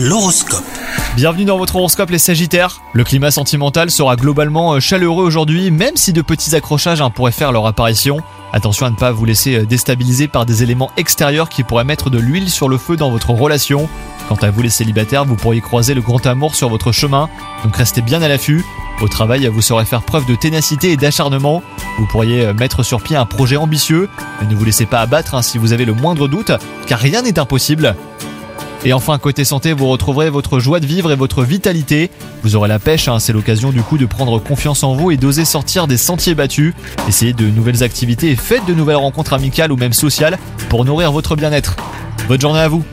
L'horoscope. Bienvenue dans votre horoscope les Sagittaires. Le climat sentimental sera globalement euh, chaleureux aujourd'hui, même si de petits accrochages hein, pourraient faire leur apparition. Attention à ne pas vous laisser euh, déstabiliser par des éléments extérieurs qui pourraient mettre de l'huile sur le feu dans votre relation. Quant à vous les célibataires, vous pourriez croiser le grand amour sur votre chemin, donc restez bien à l'affût. Au travail, vous saurez faire preuve de ténacité et d'acharnement. Vous pourriez euh, mettre sur pied un projet ambitieux, mais ne vous laissez pas abattre hein, si vous avez le moindre doute, car rien n'est impossible. Et enfin, côté santé, vous retrouverez votre joie de vivre et votre vitalité. Vous aurez la pêche, hein, c'est l'occasion du coup de prendre confiance en vous et d'oser sortir des sentiers battus. Essayez de nouvelles activités et faites de nouvelles rencontres amicales ou même sociales pour nourrir votre bien-être. Bonne journée à vous